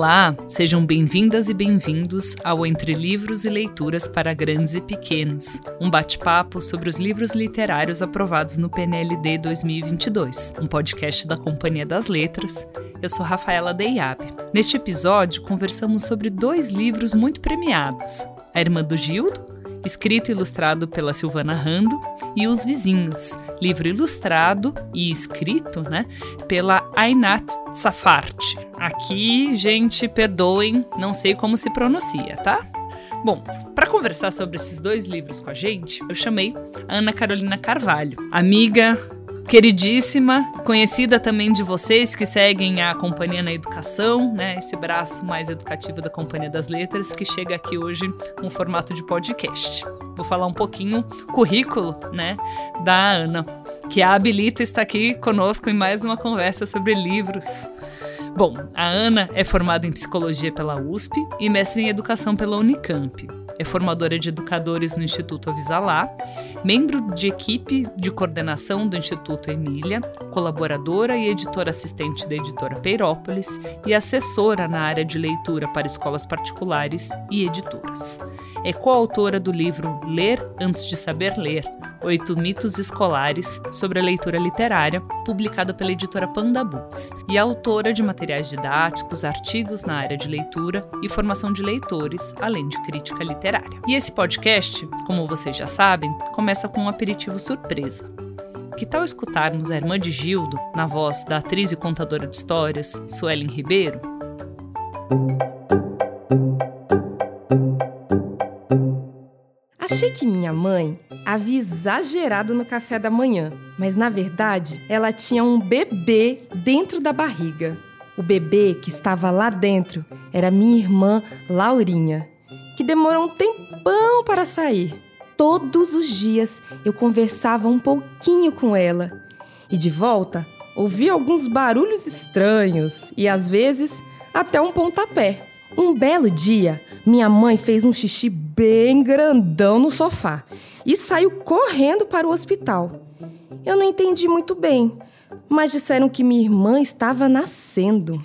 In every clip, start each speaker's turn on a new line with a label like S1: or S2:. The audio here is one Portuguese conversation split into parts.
S1: Olá, sejam bem-vindas e bem-vindos ao Entre Livros e Leituras para Grandes e Pequenos, um bate-papo sobre os livros literários aprovados no PNLD 2022, um podcast da Companhia das Letras. Eu sou Rafaela Deiab. Neste episódio, conversamos sobre dois livros muito premiados: A Irmã do Gildo, escrito e ilustrado pela Silvana Rando, e Os Vizinhos, livro ilustrado e escrito né, pela Ainat Safart. Aqui, gente, perdoem, não sei como se pronuncia, tá? Bom, para conversar sobre esses dois livros com a gente, eu chamei a Ana Carolina Carvalho, amiga, queridíssima, conhecida também de vocês que seguem a Companhia na Educação, né? Esse braço mais educativo da Companhia das Letras que chega aqui hoje no formato de podcast. Vou falar um pouquinho currículo, né, da Ana, que a habilita está aqui conosco em mais uma conversa sobre livros. Bom, a Ana é formada em psicologia pela USP e mestre em educação pela Unicamp. É formadora de educadores no Instituto Avisalá, membro de equipe de coordenação do Instituto Emília, colaboradora e editora assistente da editora Peirópolis e assessora na área de leitura para escolas particulares e editoras. É coautora do livro Ler Antes de Saber Ler, Oito Mitos Escolares sobre a Leitura Literária, publicado pela editora Panda Books, e autora de materiais didáticos, artigos na área de leitura e formação de leitores, além de crítica literária. E esse podcast, como vocês já sabem, começa com um aperitivo surpresa. Que tal escutarmos a irmã de Gildo, na voz da atriz e contadora de histórias, Suelen Ribeiro?
S2: Achei que minha mãe havia exagerado no café da manhã, mas na verdade ela tinha um bebê dentro da barriga. O bebê que estava lá dentro era minha irmã Laurinha, que demorou um tempão para sair. Todos os dias eu conversava um pouquinho com ela e de volta ouvia alguns barulhos estranhos e às vezes até um pontapé. Um belo dia, minha mãe fez um xixi bem grandão no sofá e saiu correndo para o hospital. Eu não entendi muito bem, mas disseram que minha irmã estava nascendo.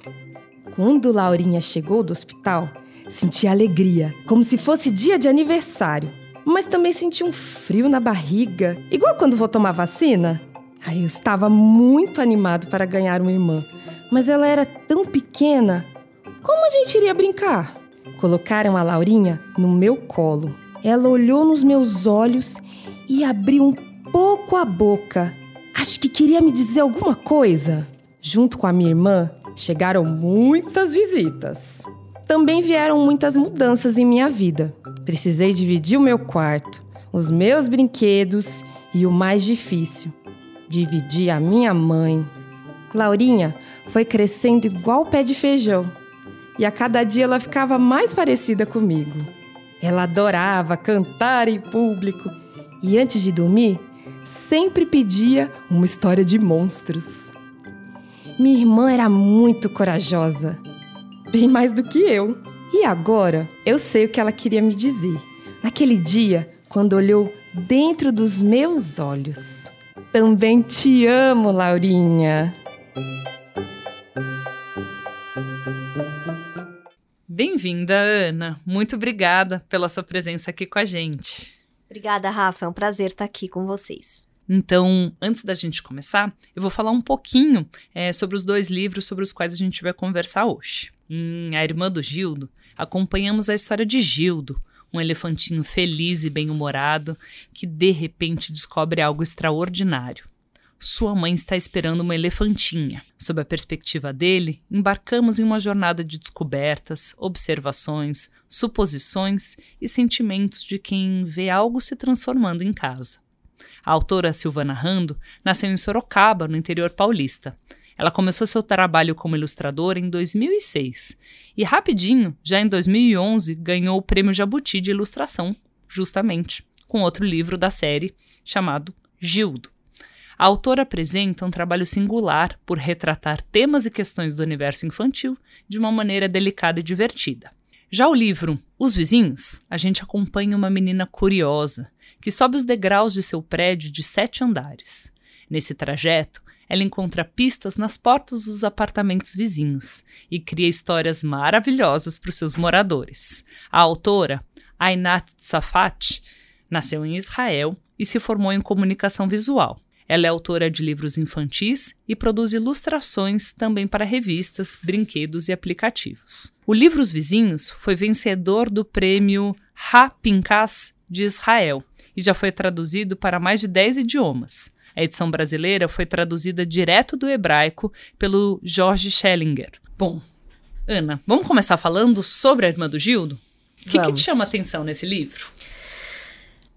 S2: Quando Laurinha chegou do hospital, senti alegria, como se fosse dia de aniversário. Mas também senti um frio na barriga, igual quando vou tomar vacina. Aí eu estava muito animado para ganhar uma irmã, mas ela era tão pequena. Como a gente iria brincar? Colocaram a Laurinha no meu colo. Ela olhou nos meus olhos e abriu um pouco a boca. Acho que queria me dizer alguma coisa. Junto com a minha irmã, chegaram muitas visitas. Também vieram muitas mudanças em minha vida. Precisei dividir o meu quarto, os meus brinquedos e o mais difícil, dividir a minha mãe. Laurinha foi crescendo igual pé de feijão e a cada dia ela ficava mais parecida comigo. Ela adorava cantar em público e antes de dormir, sempre pedia uma história de monstros. Minha irmã era muito corajosa, bem mais do que eu. E agora eu sei o que ela queria me dizer. Naquele dia, quando olhou dentro dos meus olhos. Também te amo, Laurinha.
S1: Bem-vinda, Ana. Muito obrigada pela sua presença aqui com a gente.
S3: Obrigada, Rafa. É um prazer estar aqui com vocês.
S1: Então, antes da gente começar, eu vou falar um pouquinho é, sobre os dois livros sobre os quais a gente vai conversar hoje. Em A Irmã do Gildo, acompanhamos a história de Gildo, um elefantinho feliz e bem-humorado que de repente descobre algo extraordinário sua mãe está esperando uma elefantinha. Sob a perspectiva dele, embarcamos em uma jornada de descobertas, observações, suposições e sentimentos de quem vê algo se transformando em casa. A autora Silvana Rando nasceu em Sorocaba, no interior paulista. Ela começou seu trabalho como ilustradora em 2006 e, rapidinho, já em 2011, ganhou o Prêmio Jabuti de Ilustração, justamente, com outro livro da série chamado Gildo. A autora apresenta um trabalho singular por retratar temas e questões do universo infantil de uma maneira delicada e divertida. Já o livro Os Vizinhos, a gente acompanha uma menina curiosa que sobe os degraus de seu prédio de sete andares. Nesse trajeto, ela encontra pistas nas portas dos apartamentos vizinhos e cria histórias maravilhosas para os seus moradores. A autora, Ainat Safat, nasceu em Israel e se formou em comunicação visual. Ela é autora de livros infantis e produz ilustrações também para revistas, brinquedos e aplicativos. O livro Os Vizinhos foi vencedor do prêmio Ha Pinkas de Israel e já foi traduzido para mais de 10 idiomas. A edição brasileira foi traduzida direto do hebraico pelo Jorge Schellinger. Bom, Ana, vamos começar falando sobre a irmã do Gildo? O que, que te chama atenção nesse livro?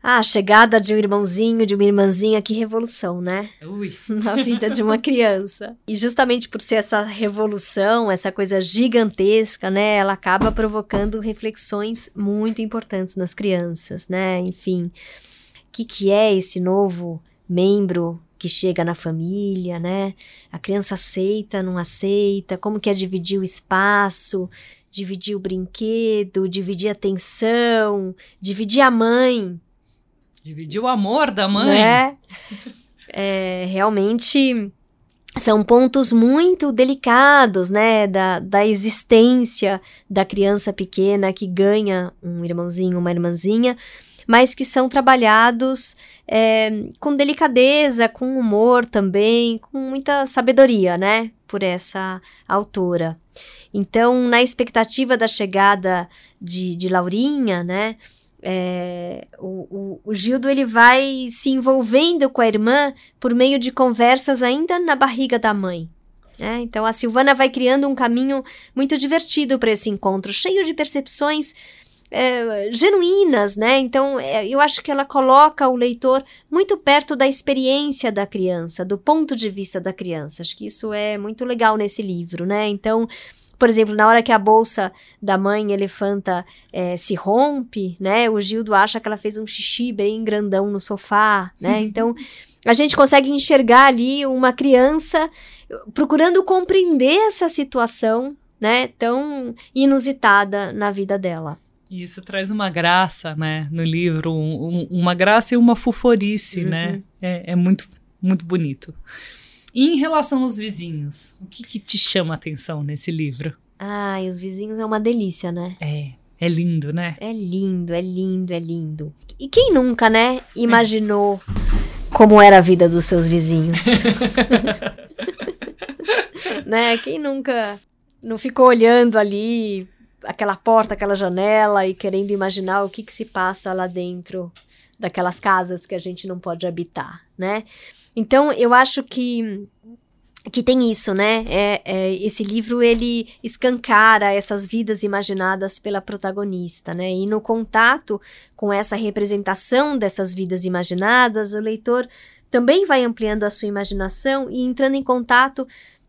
S3: Ah, a chegada de um irmãozinho, de uma irmãzinha, que revolução, né?
S1: Ui.
S3: Na vida de uma criança. E justamente por ser essa revolução, essa coisa gigantesca, né? Ela acaba provocando reflexões muito importantes nas crianças, né? Enfim, o que, que é esse novo membro que chega na família, né? A criança aceita, não aceita, como que é dividir o espaço, dividir o brinquedo, dividir a atenção, dividir a mãe,
S1: Dividir o amor da mãe.
S3: né? É, realmente são pontos muito delicados, né, da, da existência da criança pequena que ganha um irmãozinho, uma irmãzinha, mas que são trabalhados é, com delicadeza, com humor também, com muita sabedoria, né, por essa autora. Então, na expectativa da chegada de, de Laurinha, né, é, o, o, o, Gildo ele vai se envolvendo com a irmã por meio de conversas ainda na barriga da mãe. Né? Então a Silvana vai criando um caminho muito divertido para esse encontro, cheio de percepções é, genuínas, né? Então é, eu acho que ela coloca o leitor muito perto da experiência da criança, do ponto de vista da criança. Acho que isso é muito legal nesse livro, né? Então por exemplo, na hora que a bolsa da mãe elefanta é, se rompe, né? O Gildo acha que ela fez um xixi bem grandão no sofá, né? Então, a gente consegue enxergar ali uma criança procurando compreender essa situação, né? Tão inusitada na vida dela.
S1: Isso traz uma graça, né, no livro, um, uma graça e uma fuforice, né? uhum. né? É, é muito, muito bonito. E em relação aos vizinhos, o que, que te chama a atenção nesse livro?
S3: Ai, os vizinhos é uma delícia, né?
S1: É. É lindo, né?
S3: É lindo, é lindo, é lindo. E quem nunca, né, imaginou como era a vida dos seus vizinhos? né? Quem nunca não ficou olhando ali aquela porta, aquela janela e querendo imaginar o que, que se passa lá dentro daquelas casas que a gente não pode habitar, né? Então, eu acho que que tem isso, né? É, é, esse livro ele escancara essas vidas imaginadas pela protagonista, né? E no contato com essa representação dessas vidas imaginadas, o leitor também vai ampliando a sua imaginação e entrando em contato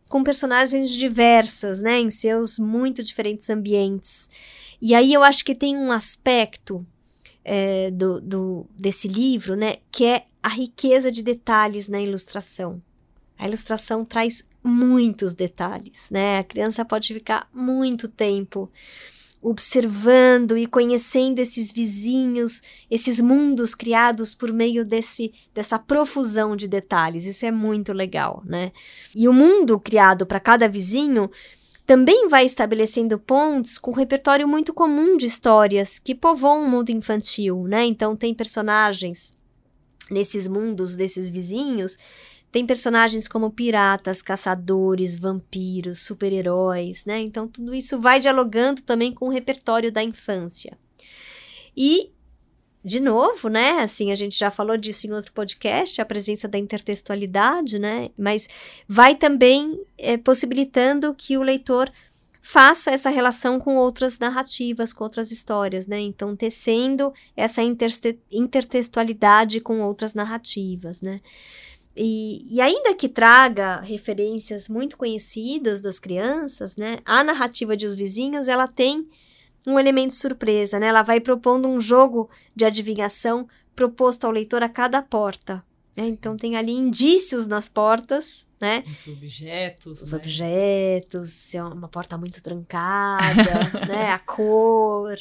S3: com personagens diversas, né? Em seus muito diferentes ambientes. E aí eu acho que tem um aspecto é, do, do, desse livro, né? Que é a riqueza de detalhes na ilustração. A ilustração traz muitos detalhes, né? A criança pode ficar muito tempo observando e conhecendo esses vizinhos, esses mundos criados por meio desse dessa profusão de detalhes. Isso é muito legal, né? E o mundo criado para cada vizinho também vai estabelecendo pontes com um repertório muito comum de histórias que povoam o mundo infantil, né? Então tem personagens nesses mundos desses vizinhos, tem personagens como piratas, caçadores, vampiros, super-heróis, né? Então tudo isso vai dialogando também com o repertório da infância. E de novo, né? Assim, a gente já falou disso em outro podcast, a presença da intertextualidade, né? Mas vai também é, possibilitando que o leitor faça essa relação com outras narrativas, com outras histórias, né? Então, tecendo essa intertextualidade com outras narrativas, né? E, e, ainda que traga referências muito conhecidas das crianças, né? A narrativa de Os Vizinhos, ela tem um elemento surpresa, né? Ela vai propondo um jogo de adivinhação proposto ao leitor a cada porta. Né? Então tem ali indícios nas portas, né?
S1: Os objetos.
S3: Os
S1: né?
S3: objetos, se é uma porta muito trancada, né? A cor.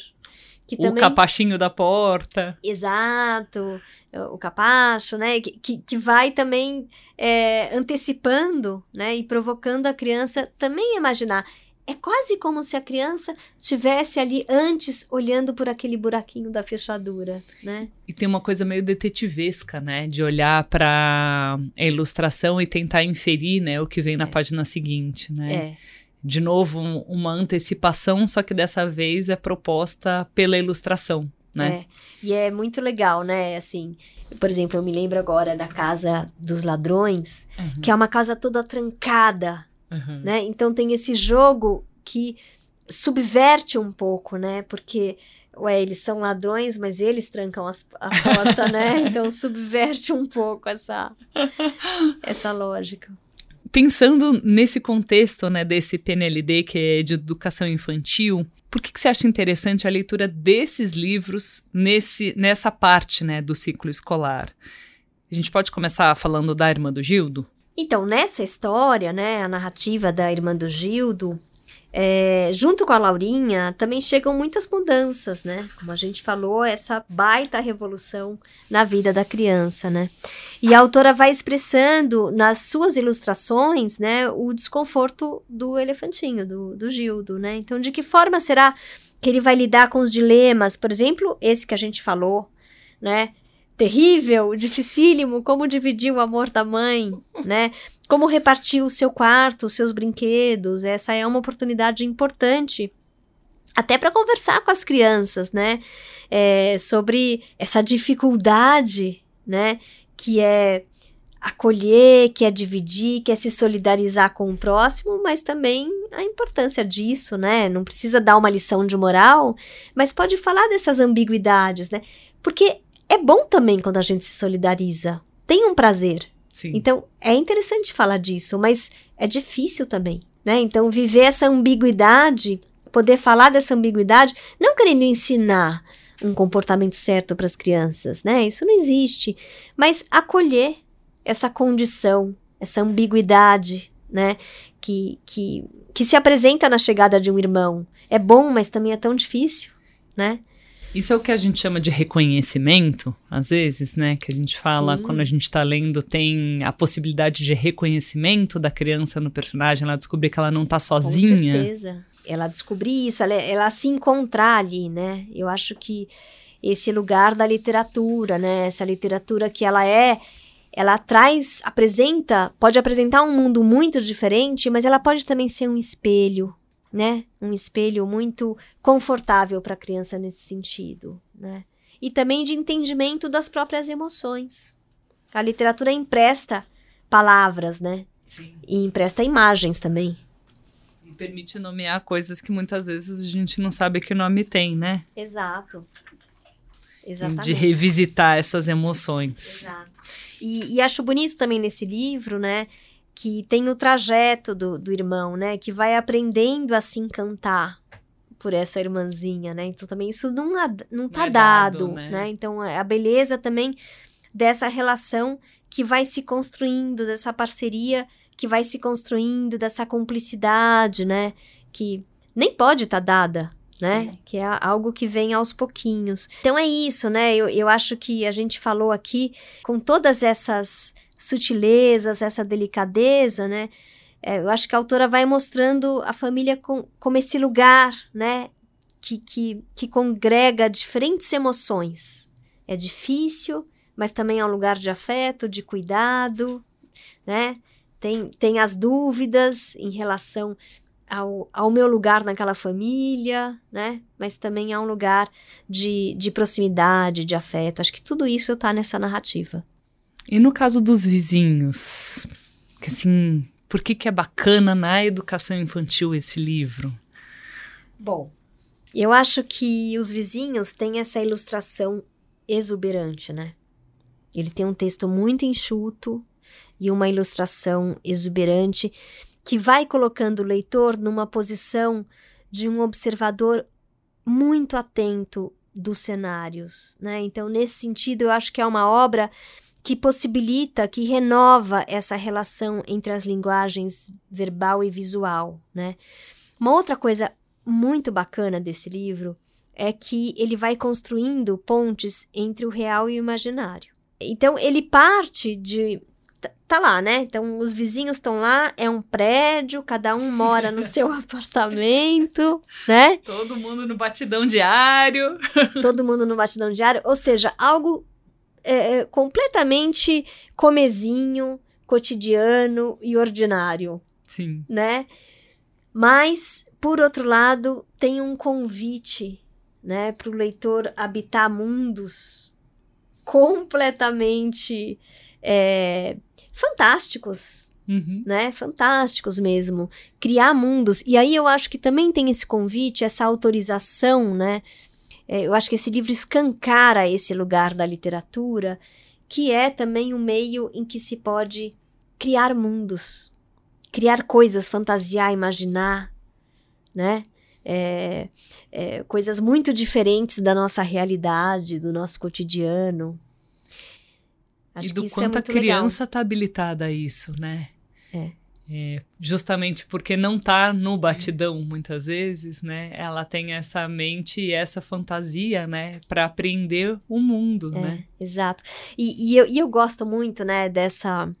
S3: Que
S1: o capachinho da porta.
S3: Exato, o capacho, né? Que, que, que vai também é, antecipando, né? E provocando a criança também a imaginar. É quase como se a criança estivesse ali antes olhando por aquele buraquinho da fechadura, né?
S1: E tem uma coisa meio detetivesca, né? De olhar para a ilustração e tentar inferir, né, o que vem na é. página seguinte, né?
S3: É
S1: de novo, um, uma antecipação, só que dessa vez é proposta pela ilustração, né?
S3: É. E é muito legal, né? Assim, por exemplo, eu me lembro agora da Casa dos Ladrões, uhum. que é uma casa toda trancada, uhum. né? Então tem esse jogo que subverte um pouco, né? Porque ué, eles são ladrões, mas eles trancam as, a porta, né? Então subverte um pouco essa essa lógica
S1: pensando nesse contexto, né, desse PNLD, que é de educação infantil, por que, que você acha interessante a leitura desses livros nesse, nessa parte, né, do ciclo escolar? A gente pode começar falando da irmã do Gildo?
S3: Então, nessa história, né, a narrativa da irmã do Gildo, é, junto com a Laurinha, também chegam muitas mudanças, né? Como a gente falou, essa baita revolução na vida da criança, né? E a autora vai expressando nas suas ilustrações, né, o desconforto do elefantinho, do, do Gildo, né? Então, de que forma será que ele vai lidar com os dilemas? Por exemplo, esse que a gente falou, né? Terrível, dificílimo, como dividir o amor da mãe, né? Como repartir o seu quarto, os seus brinquedos. Essa é uma oportunidade importante até para conversar com as crianças, né? É, sobre essa dificuldade, né? Que é acolher, que é dividir, que é se solidarizar com o próximo, mas também a importância disso, né? Não precisa dar uma lição de moral, mas pode falar dessas ambiguidades, né? Porque é bom também quando a gente se solidariza. Tem um prazer.
S1: Sim.
S3: Então, é interessante falar disso, mas é difícil também, né? Então, viver essa ambiguidade, poder falar dessa ambiguidade, não querendo ensinar um comportamento certo para as crianças, né? Isso não existe, mas acolher essa condição, essa ambiguidade, né? Que, que, que se apresenta na chegada de um irmão. É bom, mas também é tão difícil, né?
S1: Isso é o que a gente chama de reconhecimento, às vezes, né? Que a gente fala Sim. quando a gente está lendo, tem a possibilidade de reconhecimento da criança no personagem, ela descobrir que ela não está sozinha.
S3: Com certeza. Ela descobrir isso, ela, ela se encontrar ali, né? Eu acho que esse lugar da literatura, né? Essa literatura que ela é, ela traz, apresenta, pode apresentar um mundo muito diferente, mas ela pode também ser um espelho, né? Um espelho muito confortável para a criança nesse sentido, né? E também de entendimento das próprias emoções. A literatura empresta palavras, né?
S1: Sim.
S3: E empresta imagens também.
S1: E permite nomear coisas que muitas vezes a gente não sabe que nome tem, né?
S3: Exato. Exatamente.
S1: De revisitar essas emoções.
S3: Exato. E, e acho bonito também nesse livro, né? Que tem o trajeto do, do irmão, né? Que vai aprendendo a se encantar por essa irmãzinha, né? Então também isso não, não tá não é dado, dado né? né? Então é a beleza também dessa relação que vai se construindo, dessa parceria que vai se construindo, dessa cumplicidade, né? Que nem pode estar tá dada, né? Sim. Que é algo que vem aos pouquinhos. Então é isso, né? Eu, eu acho que a gente falou aqui com todas essas sutilezas, essa delicadeza, né? É, eu acho que a autora vai mostrando a família com, como esse lugar, né? Que, que, que congrega diferentes emoções. É difícil, mas também é um lugar de afeto, de cuidado, né? Tem, tem as dúvidas em relação ao, ao meu lugar naquela família, né? Mas também é um lugar de, de proximidade, de afeto. Acho que tudo isso está nessa narrativa.
S1: E no caso dos vizinhos, assim, por que, que é bacana na educação infantil esse livro?
S3: Bom, eu acho que os vizinhos têm essa ilustração exuberante, né? Ele tem um texto muito enxuto e uma ilustração exuberante que vai colocando o leitor numa posição de um observador muito atento dos cenários, né? Então, nesse sentido, eu acho que é uma obra que possibilita, que renova essa relação entre as linguagens verbal e visual, né? Uma outra coisa muito bacana desse livro é que ele vai construindo pontes entre o real e o imaginário. Então ele parte de tá lá, né? Então os vizinhos estão lá, é um prédio, cada um mora no seu apartamento, né?
S1: Todo mundo no batidão diário.
S3: Todo mundo no batidão diário, ou seja, algo é, é, completamente comezinho, cotidiano e ordinário.
S1: Sim.
S3: Né? Mas, por outro lado, tem um convite, né, para o leitor habitar mundos completamente é, fantásticos,
S1: Uhum.
S3: né? Fantásticos mesmo. Criar mundos. E aí eu acho que também tem esse convite, essa autorização, né? É, eu acho que esse livro escancara esse lugar da literatura, que é também um meio em que se pode criar mundos, criar coisas, fantasiar, imaginar, né? É, é, coisas muito diferentes da nossa realidade, do nosso cotidiano. Acho
S1: e do
S3: que isso
S1: quanto
S3: é
S1: a criança está habilitada a isso, né?
S3: É.
S1: É, justamente porque não tá no batidão muitas vezes, né? Ela tem essa mente e essa fantasia, né, para aprender o mundo,
S3: É,
S1: né?
S3: exato. E, e, eu, e eu gosto muito, né, dessa,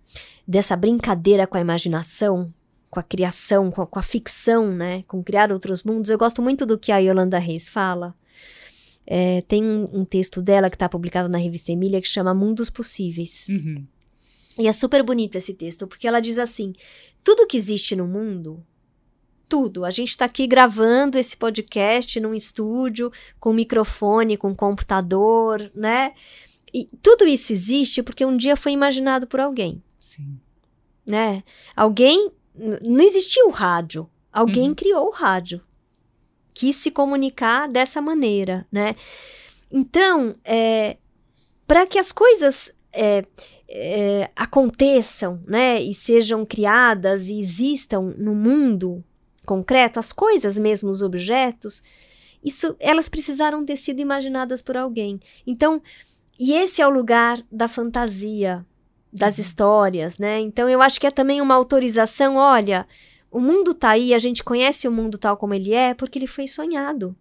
S3: dessa brincadeira com a imaginação, com a criação, com a, com a ficção, né, com criar outros mundos. Eu gosto muito do que a Yolanda Reis fala. É, tem um, um texto dela que está publicado na revista Emília que chama Mundos Possíveis.
S1: Uhum.
S3: E é super bonito esse texto, porque ela diz assim: tudo que existe no mundo, tudo. A gente está aqui gravando esse podcast num estúdio, com microfone, com computador, né? E tudo isso existe porque um dia foi imaginado por alguém,
S1: Sim.
S3: né? Alguém. Não existia o rádio. Alguém
S1: Uhum.
S3: criou o rádio. Quis se comunicar dessa maneira, né? Então, é, para que as coisas é, é, aconteçam, né, e sejam criadas e existam no mundo concreto, as coisas mesmo, os objetos, isso, elas precisaram ter sido imaginadas por alguém. Então, e esse é o lugar da fantasia, das histórias, né? Então, eu acho que é também uma autorização, olha, o mundo tá aí, a gente conhece o mundo tal como ele é, porque ele foi sonhado.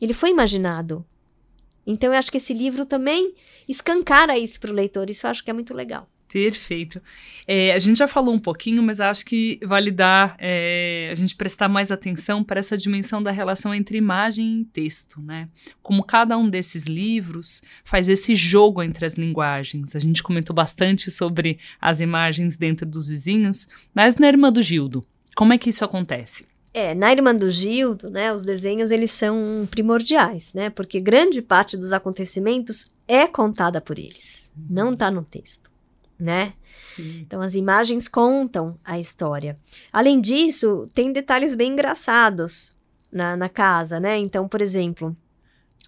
S3: Ele foi imaginado. Então, eu acho que esse livro também escancara isso para o leitor. Isso eu acho que é muito legal.
S1: Perfeito. É, a gente já falou um pouquinho, mas acho que vale dar é, a gente prestar mais atenção para essa dimensão da relação entre imagem e texto, né? Como cada um desses livros faz esse jogo entre as linguagens. A gente comentou bastante sobre as imagens dentro dos vizinhos, mas na Irmã do Gildo, como é que isso acontece?
S3: É, na Irmã do Gildo, né, os desenhos eles são primordiais, né? Porque grande parte dos acontecimentos é contada por eles, não está no texto, né?
S1: Sim.
S3: Então as imagens contam a história. Além disso, tem detalhes bem engraçados na, na casa, né? Então, por exemplo,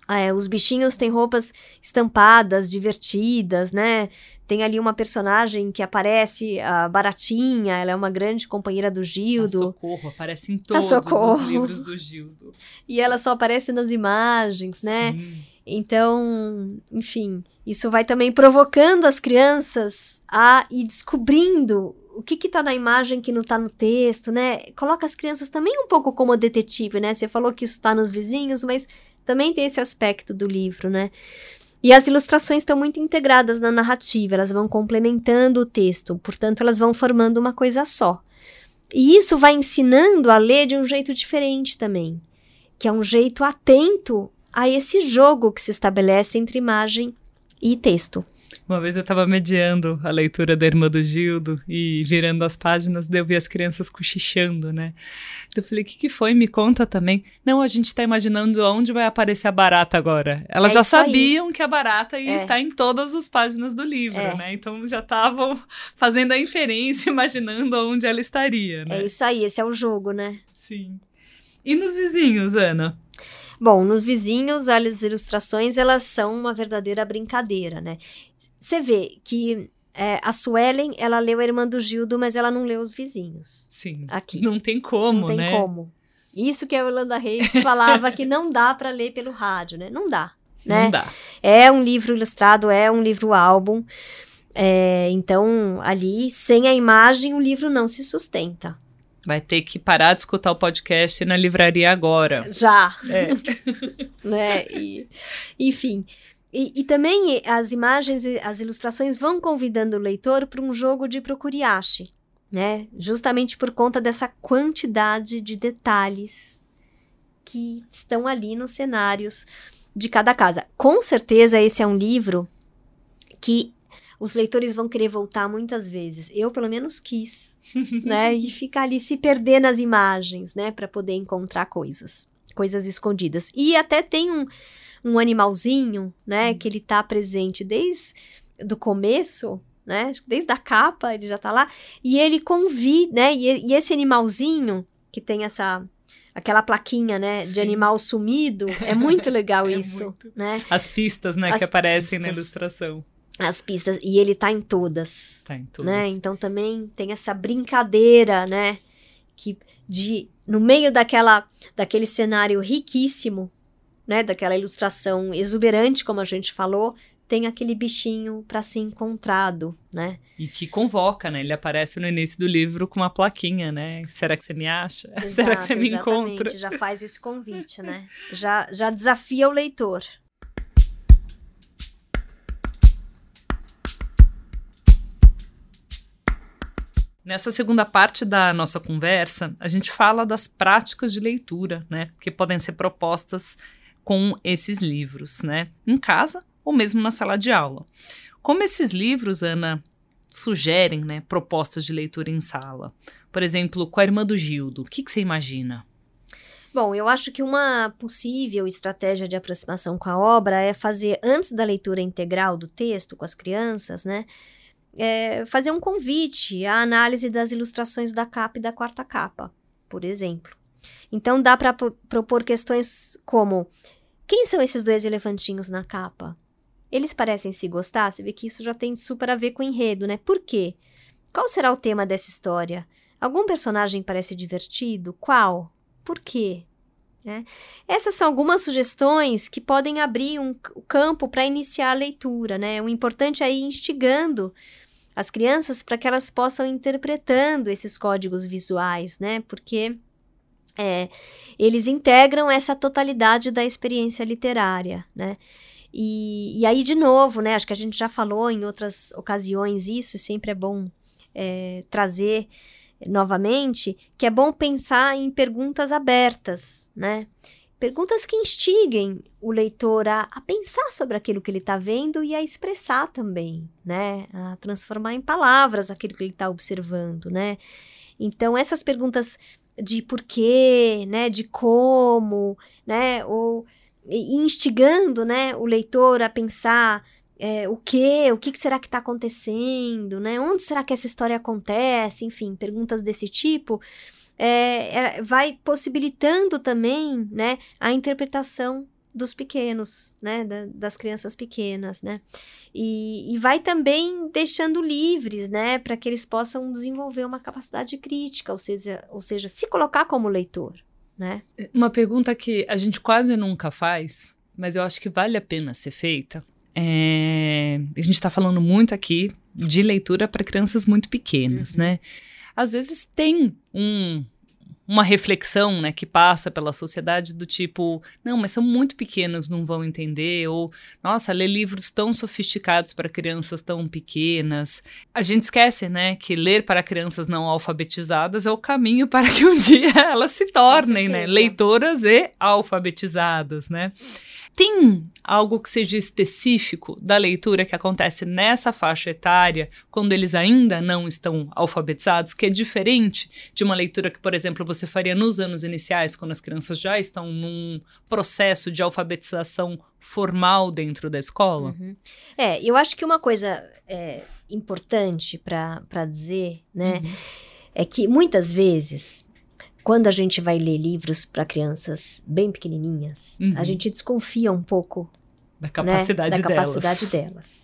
S3: é, os bichinhos têm roupas estampadas, divertidas, né? Tem ali uma personagem que aparece, a Baratinha, ela é uma grande companheira do
S1: A
S3: Gildo.
S1: Socorro aparece em todos
S3: Socorro.
S1: os livros do Gildo.
S3: E ela só aparece nas imagens, né?
S1: Sim.
S3: Então, enfim, isso vai também provocando as crianças a ir descobrindo o que que tá na imagem que não tá no texto, né? Coloca as crianças também um pouco como detetive, né? Você falou que isso tá nos vizinhos, mas também tem esse aspecto do livro, né? E as ilustrações estão muito integradas na narrativa, elas vão complementando o texto, portanto, elas vão formando uma coisa só. E isso vai ensinando a ler de um jeito diferente também, que é um jeito atento a esse jogo que se estabelece entre imagem e texto.
S1: Uma vez eu estava mediando a leitura da Irmã do Gildo e virando as páginas, daí eu vi as crianças cochichando, né? Então eu falei, o que, que foi? Me conta também. Não, a gente está imaginando onde vai aparecer a barata agora. Elas
S3: É
S1: já
S3: isso aí.
S1: sabiam que a barata ia
S3: É.
S1: estar em todas as páginas do livro,
S3: É.
S1: né? Então já estavam fazendo a inferência, imaginando onde ela estaria, né?
S3: É isso aí, esse é o jogo, né?
S1: Sim. E nos vizinhos, Ana?
S3: Bom, nos vizinhos, as ilustrações, elas são uma verdadeira brincadeira, né? Você vê que é, a Suelen, ela leu a Irmã do Gildo, mas ela não leu os vizinhos.
S1: Sim.
S3: Aqui.
S1: Não tem como,
S3: não tem
S1: né?
S3: como. Isso que a Yolanda Reis falava que não dá para ler pelo rádio, né? Não dá, né?
S1: Não dá.
S3: É um livro ilustrado, é um livro álbum. É, então, ali, sem a imagem, o livro não se sustenta.
S1: Vai ter que parar de escutar o podcast na livraria agora.
S3: Já.
S1: É.
S3: né? E, enfim. E, e, também as imagens, as ilustrações vão convidando o leitor para um jogo de procuriache, né? Justamente por conta dessa quantidade de detalhes que estão ali nos cenários de cada casa. Com certeza esse é um livro que os leitores vão querer voltar muitas vezes. Eu, pelo menos, quis, né? E ficar ali se perder nas imagens, né? Para poder encontrar coisas, coisas escondidas. E até tem um, um animalzinho, né? Hum. Que ele tá presente desde do começo, né? Desde a capa ele já tá lá. E ele convida, né? E, e esse animalzinho que tem essa aquela plaquinha, né, Sim. de animal sumido, é muito legal é isso, muito. né?
S1: As pistas, né, As que aparecem pistas. na ilustração
S3: as pistas e ele tá em todas.
S1: Tá em todas.
S3: Né? Então também tem essa brincadeira, né? Que de no meio daquela daquele cenário riquíssimo, né, daquela ilustração exuberante, como a gente falou, tem aquele bichinho para ser encontrado, né?
S1: E que convoca, né? Ele aparece no início do livro com uma plaquinha, né? Será que você me acha?
S3: Exato,
S1: Será que você me
S3: exatamente.
S1: encontra?
S3: Já faz esse convite, né? Já já desafia o leitor.
S1: Nessa segunda parte da nossa conversa, a gente fala das práticas de leitura, né, que podem ser propostas com esses livros, né, em casa ou mesmo na sala de aula. Como esses livros, Ana, sugerem, né, propostas de leitura em sala? Por exemplo, com a irmã do Gildo, o que, que você imagina?
S3: Bom, eu acho que uma possível estratégia de aproximação com a obra é fazer, antes da leitura integral do texto com as crianças, né, é, fazer um convite à análise das ilustrações da capa e da quarta capa, por exemplo. Então dá para propor questões como: quem são esses dois elefantinhos na capa? Eles parecem se gostar? Você vê que isso já tem super a ver com o enredo, né? Por quê? Qual será o tema dessa história? Algum personagem parece divertido? Qual? Por quê? É. Essas são algumas sugestões que podem abrir um campo para iniciar a leitura, né? O importante é ir instigando as crianças para que elas possam interpretando esses códigos visuais, né? Porque é, eles integram essa totalidade da experiência literária, né? E, e aí, de novo, né? Acho que a gente já falou em outras ocasiões isso, sempre é bom é, trazer novamente, que é bom pensar em perguntas abertas, né? Perguntas que instiguem o leitor a, a pensar sobre aquilo que ele está vendo e a expressar também, né? A transformar em palavras aquilo que ele está observando, né? Então, essas perguntas de porquê, né? De como, né? Ou instigando, né? O leitor a pensar é, o que, o que, que será que está acontecendo, né? Onde será que essa história acontece? Enfim, perguntas desse tipo é, é, vai possibilitando também, né, a interpretação dos pequenos, né, da, das crianças pequenas, né, e, e vai também deixando livres, né, para que eles possam desenvolver uma capacidade crítica, ou seja, ou seja, se colocar como leitor, né.
S1: Uma pergunta que a gente quase nunca faz, mas eu acho que vale a pena ser feita. É, a gente está falando muito aqui de leitura para crianças muito pequenas, uhum. né? Às vezes tem um uma reflexão, né, que passa pela sociedade do tipo, não, mas são muito pequenos, não vão entender, ou, nossa, ler livros tão sofisticados para crianças tão pequenas. A gente esquece, né, que ler para crianças não alfabetizadas é o caminho para que um dia elas se tornem, né, leitoras e alfabetizadas, né. Tem algo que seja específico da leitura que acontece nessa faixa etária, quando eles ainda não estão alfabetizados, que é diferente de uma leitura que, por exemplo, você faria nos anos iniciais, quando as crianças já estão num processo de alfabetização formal dentro da escola?
S3: Uhum. É, eu acho que uma coisa é, importante para dizer, né, uhum. é que muitas vezes quando a gente vai ler livros para crianças bem pequenininhas, uhum. a gente desconfia um pouco
S1: da capacidade,
S3: né, da capacidade delas. delas.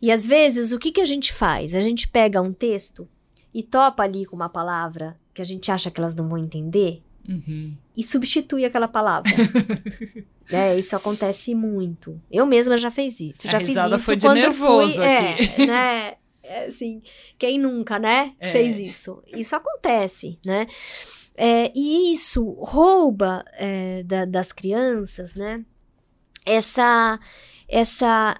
S3: E às vezes, o que, que a gente faz? A gente pega um texto e topa ali com uma palavra que a gente acha que elas não vão entender uhum. e substitui aquela palavra. é, isso acontece muito. Eu mesma já fiz isso. Já
S1: a
S3: fiz isso
S1: foi de quando nervoso
S3: fui,
S1: aqui.
S3: É, né, é, assim, quem nunca, né,
S1: É.
S3: fez isso? Isso acontece, né? É, e isso rouba é, da- das crianças, né? Essa, essa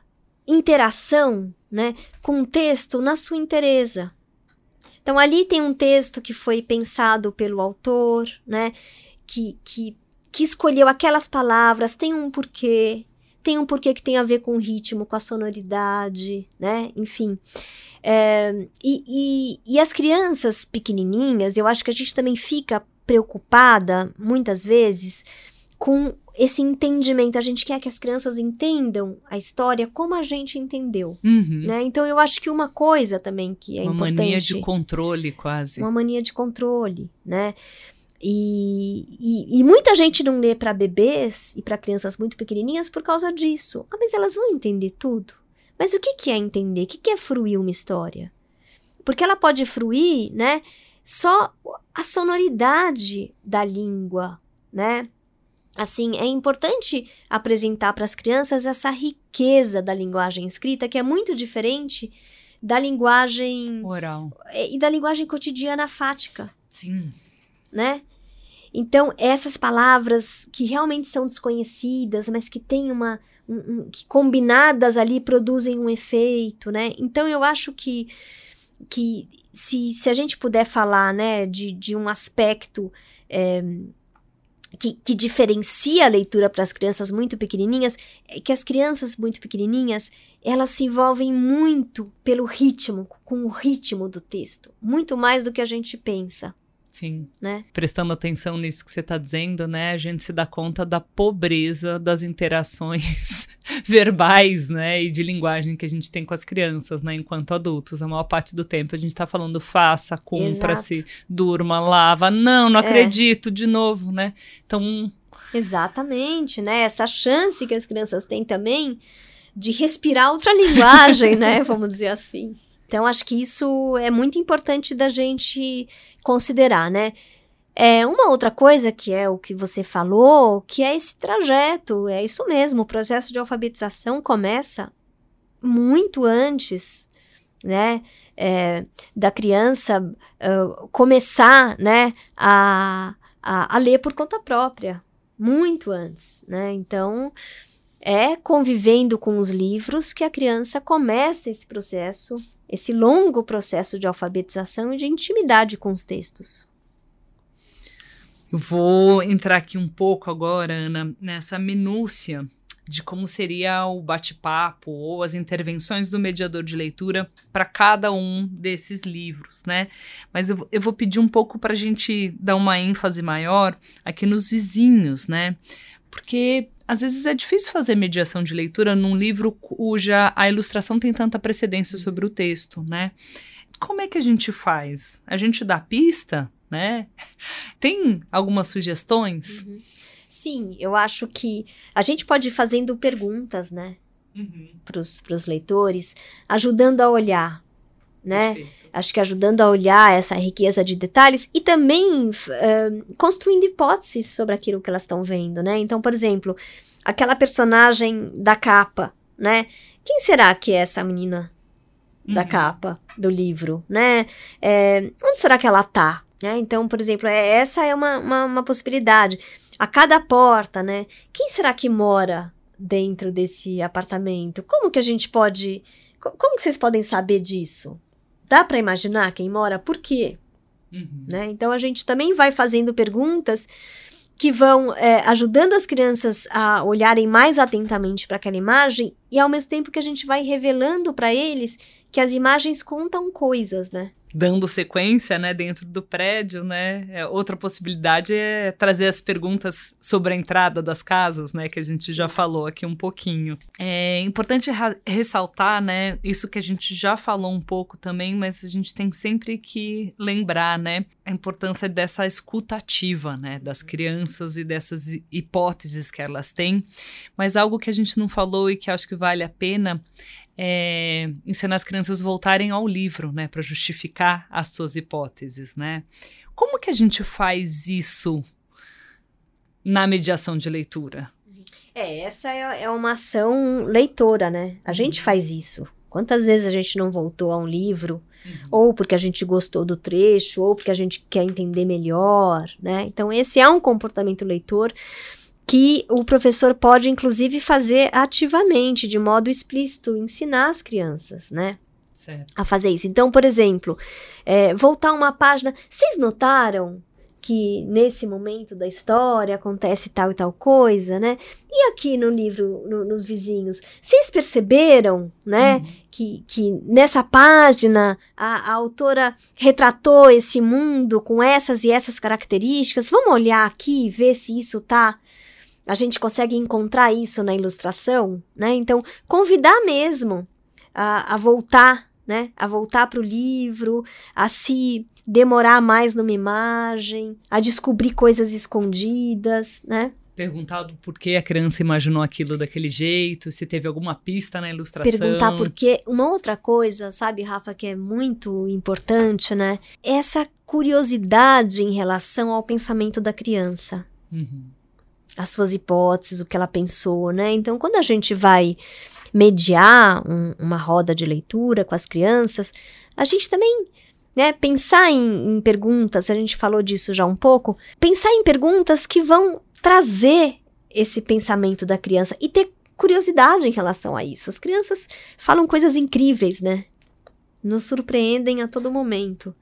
S3: interação, né, com o texto na sua inteireza. Então ali tem um texto que foi pensado pelo autor, né, que, que, que escolheu aquelas palavras, tem um porquê, tem um porquê que tem a ver com o ritmo, com a sonoridade, né, enfim. É, e, e, e as crianças pequenininhas, eu acho que a gente também fica preocupada, muitas vezes, com esse entendimento. A gente quer que as crianças entendam a história como a gente entendeu,
S1: Uhum.
S3: né? Então, eu acho que uma coisa também que é
S1: Uma
S3: importante...
S1: mania de controle, quase.
S3: Uma mania de controle, né? E, e, e muita gente não lê para bebês e para crianças muito pequenininhas por causa disso. Ah, mas elas vão entender tudo. Mas o que, que é entender? O que, que é fruir uma história? Porque ela pode fruir, né? Só a sonoridade da língua, né? Assim, é importante apresentar para as crianças essa riqueza da linguagem escrita, que é muito diferente da linguagem
S1: Oral.
S3: e da linguagem cotidiana fática,
S1: Sim.
S3: né? Então, essas palavras que realmente são desconhecidas, mas que têm uma. um- um- que combinadas ali produzem um efeito, né? Então, eu acho que, que se, se a gente puder falar, né, de, de um aspecto. é, que, que diferencia a leitura para as crianças muito pequenininhas é que as crianças muito pequenininhas elas se envolvem muito pelo ritmo, com o ritmo do texto, muito mais do que a gente pensa,
S1: Sim.
S3: né?
S1: Prestando atenção nisso que você está dizendo, né? A gente se dá conta da pobreza das interações verbais, né? E de linguagem que a gente tem com as crianças, né? Enquanto adultos. A maior parte do tempo a gente está falando faça, cumpra-se, durma, lava. Não, não
S3: É.
S1: acredito, de novo, né? Então,
S3: Exatamente, né? Essa chance que as crianças têm também de respirar outra linguagem, né? Vamos dizer assim. Então, acho que isso é muito importante da gente considerar, né? É uma outra coisa que é o que você falou, que é esse trajeto, é isso mesmo, o processo de alfabetização começa muito antes, né, é, da criança ah, começar, né, a, a, a ler por conta própria, muito antes, né, então é convivendo com os livros que a criança começa esse processo, esse longo processo de alfabetização e de intimidade com os textos.
S1: Eu Vou entrar aqui um pouco agora, Ana, nessa minúcia de como seria o bate-papo ou as intervenções do mediador de leitura para cada um desses livros, né? Mas eu, eu vou pedir um pouco para a gente dar uma ênfase maior aqui nos vizinhos, né? Porque às vezes é difícil fazer mediação de leitura num livro cuja a ilustração tem tanta precedência sobre o texto, né? Como é que a gente faz? A gente dá pista, né? Tem algumas sugestões?
S3: Sim, eu acho que a gente pode ir fazendo perguntas, né, para os leitores, ajudando a olhar, né?
S1: Perfeito.
S3: Acho que ajudando a olhar essa riqueza de detalhes e também eh, construindo hipóteses sobre aquilo que elas estão vendo, né? Então, por exemplo, aquela personagem da capa, né? Quem será que é essa menina da
S1: Uhum.
S3: capa do livro, né? É, onde será que ela tá? Né? Então, por exemplo, é- essa é uma, uma, uma possibilidade. A cada porta, né? Quem será que mora dentro desse apartamento? Como que a gente pode. co- Como que vocês podem saber disso? Dá para imaginar quem mora? Por quê?
S1: Uhum.
S3: né? Então a gente também vai fazendo perguntas que vão é, ajudando as crianças a olharem mais atentamente para aquela imagem e ao mesmo tempo que a gente vai revelando para eles que as imagens contam coisas, né?
S1: Dando sequência, né, dentro do prédio, né? É, outra possibilidade é trazer as perguntas sobre a entrada das casas, né, que a gente já falou aqui um pouquinho. É importante ressaltar, né, isso que a gente já falou um pouco também, mas a gente tem sempre que lembrar, né, a importância dessa escuta ativa, né, das crianças e dessas hipóteses que elas têm. Mas algo que a gente não falou e que acho que vale a pena é, ensinar as crianças voltarem ao livro, né, para justificar as suas hipóteses, né? Como que a gente faz isso na mediação de leitura?
S3: É, essa é, é uma ação leitora, né? A gente faz isso. Quantas vezes a gente não voltou a um livro, uhum. ou porque a gente gostou do trecho, ou porque a gente quer entender melhor, né? Então, esse é um comportamento leitor que o professor pode, inclusive, fazer ativamente, de modo explícito, ensinar as crianças, né? Certo. A fazer isso. Então, por exemplo, é, voltar uma página. Vocês notaram que nesse momento da história acontece tal e tal coisa, né? E aqui no livro, no, nos vizinhos, vocês perceberam, né, uhum. que, que nessa página a, a, autora retratou esse mundo com essas e essas características? Vamos olhar aqui e ver se isso tá. A gente consegue encontrar isso na ilustração, né? Então, convidar mesmo a, a voltar né? A voltar para o livro, a se demorar mais numa imagem, a descobrir coisas escondidas, né?
S1: Perguntar do porquê a criança imaginou aquilo daquele jeito, se teve alguma pista na ilustração.
S3: Perguntar por quê. Uma outra coisa, sabe, Rafa, que é muito importante, né? Essa curiosidade em relação ao pensamento da criança. Uhum. As suas hipóteses, o que ela pensou, né? Então, quando a gente vai mediar um, uma roda de leitura com as crianças, a gente também né, pensar em, em, perguntas, a gente falou disso já um pouco, pensar em perguntas que vão trazer esse pensamento da criança e ter curiosidade em relação a isso. As crianças falam coisas incríveis, né? Nos surpreendem a todo momento.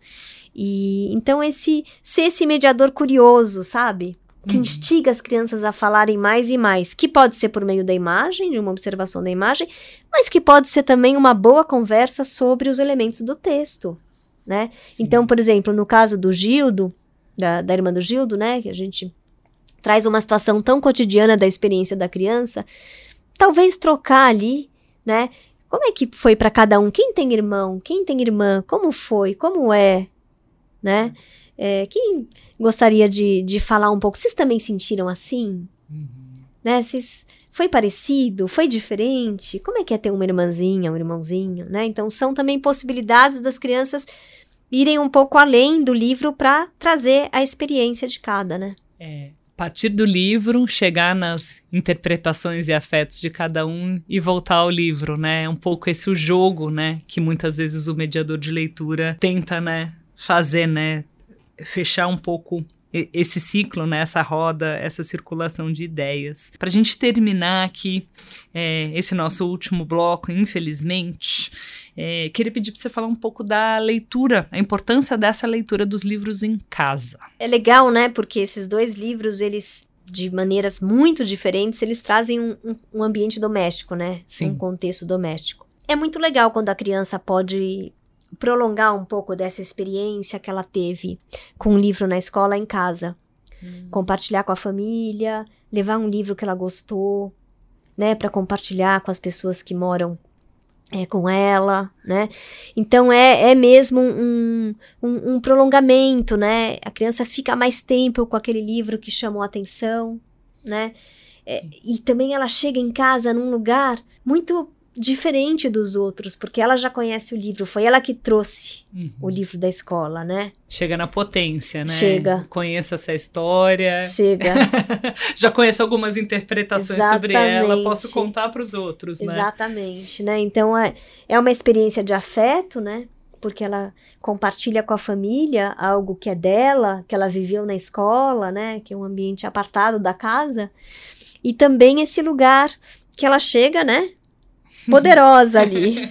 S3: E então esse ser esse mediador curioso, sabe? Que uhum. instiga as crianças a falarem mais e mais, que pode ser por meio da imagem, de uma observação da imagem, mas que pode ser também uma boa conversa sobre os elementos do texto, né? Então, por exemplo, no caso do Gildo, da, da irmã do Gildo, né, que a gente traz uma situação tão cotidiana da experiência da criança, talvez trocar ali, né? Como é que foi para cada um? Quem tem irmão? Quem tem irmã? Como foi? Como é? Né? É, quem gostaria de, de falar um pouco? Vocês também sentiram assim? Uhum. Né? Vocês, foi parecido? Foi diferente? Como é que é ter uma irmãzinha, um irmãozinho, né? Então são também possibilidades das crianças irem um pouco além do livro para trazer a experiência de cada, né?
S1: É, partir do livro, chegar nas interpretações e afetos de cada um e voltar ao livro, né? É um pouco esse o jogo, né? Que muitas vezes o mediador de leitura tenta, né? Fazer, né? fechar um pouco esse ciclo, né, essa roda, essa circulação de ideias. Para a gente terminar aqui é, esse nosso último bloco, infelizmente, é, queria pedir para você falar um pouco da leitura, a importância dessa leitura dos livros em casa.
S3: É legal, né, porque esses dois livros, eles de maneiras muito diferentes, eles trazem um, um, ambiente doméstico, né? Sim. Um contexto doméstico. É muito legal quando a criança pode prolongar um pouco dessa experiência que ela teve com o um livro na escola em casa. Hum. Compartilhar com a família, levar um livro que ela gostou, né, para compartilhar com as pessoas que moram é, com ela, né? Então é, é mesmo um, um, um, prolongamento, né? A criança fica mais tempo com aquele livro que chamou a atenção, né? É, e também ela chega em casa num lugar muito diferente dos outros, porque ela já conhece o livro, foi ela que trouxe uhum. o livro da escola, né?
S1: Chega na potência, né?
S3: Chega.
S1: Conheço essa história.
S3: Chega.
S1: já conheço algumas interpretações Exatamente. sobre ela, posso contar para os outros,
S3: né? Exatamente, né? Então é, é uma experiência de afeto, né? Porque ela compartilha com a família algo que é dela, que ela viveu na escola, né? Que é um ambiente apartado da casa. E também esse lugar que ela chega, né? Poderosa ali.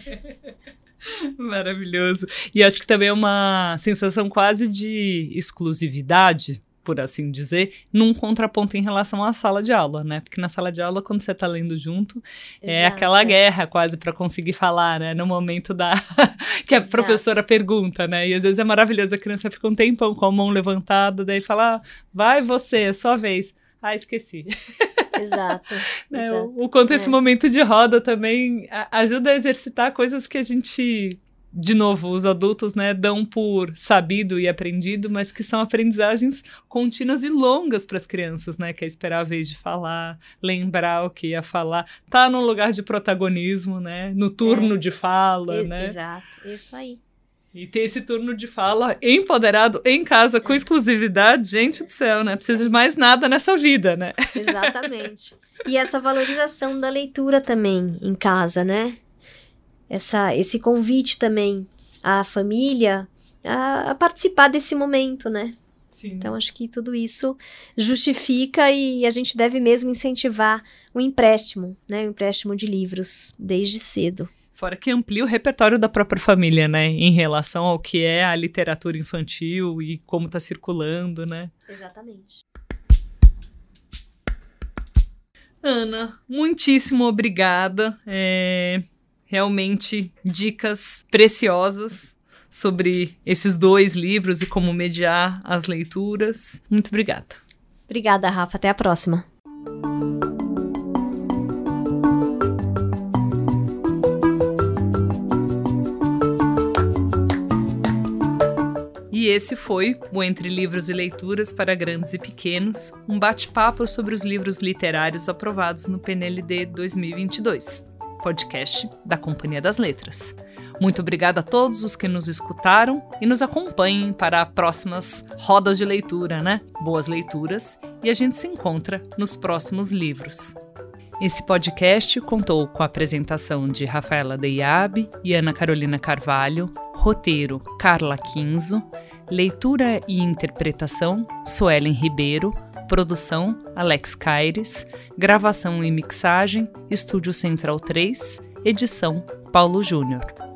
S1: Maravilhoso. E acho que também é uma sensação quase de exclusividade, por assim dizer, num contraponto em relação à sala de aula, né? Porque na sala de aula, quando você está lendo junto, Exato. é aquela guerra quase para conseguir falar, né? No momento da que a Exato. professora pergunta, né? E às vezes é maravilhoso, a criança fica um tempão com a mão levantada, daí fala, ah, vai você, é sua vez. Ah, esqueci.
S3: Exato.
S1: né,
S3: exato.
S1: O, o quanto é. esse momento de roda também ajuda a exercitar coisas que a gente de novo, os adultos, né, dão por sabido e aprendido, mas que são aprendizagens contínuas e longas para as crianças, né, que é esperar a vez de falar, lembrar o que ia falar, tá no lugar de protagonismo, né, no turno é. de fala, né?
S3: Exato, isso aí.
S1: E ter esse turno de fala empoderado em casa com exclusividade, gente do céu, né? Precisa de mais nada nessa vida, né?
S3: Exatamente. E essa valorização da leitura também em casa, né? essa, esse convite também à família a, a participar desse momento, né?
S1: Sim.
S3: Então, acho que tudo isso justifica e a gente deve mesmo incentivar o empréstimo, né? O empréstimo de livros desde cedo.
S1: Fora que amplia o repertório da própria família, né? Em relação ao que é a literatura infantil e como está circulando, né?
S3: Exatamente.
S1: Ana, muitíssimo obrigada. É, realmente dicas preciosas sobre esses dois livros e como mediar as leituras. Muito obrigada.
S3: Obrigada, Rafa. Até a próxima.
S1: E esse foi o Entre Livros e Leituras para Grandes e Pequenos, um bate-papo sobre os livros literários aprovados no PNLD 2022, podcast da Companhia das Letras. Muito obrigada a todos os que nos escutaram e nos acompanhem para próximas rodas de leitura, né? Boas leituras e a gente se encontra nos próximos livros. Esse podcast contou com a apresentação de Rafaela Deiabe e Ana Carolina Carvalho, roteiro Carla Quinzo, leitura e interpretação Suelen Ribeiro, produção Alex Caires, gravação e mixagem Estúdio Central 3, edição Paulo Júnior.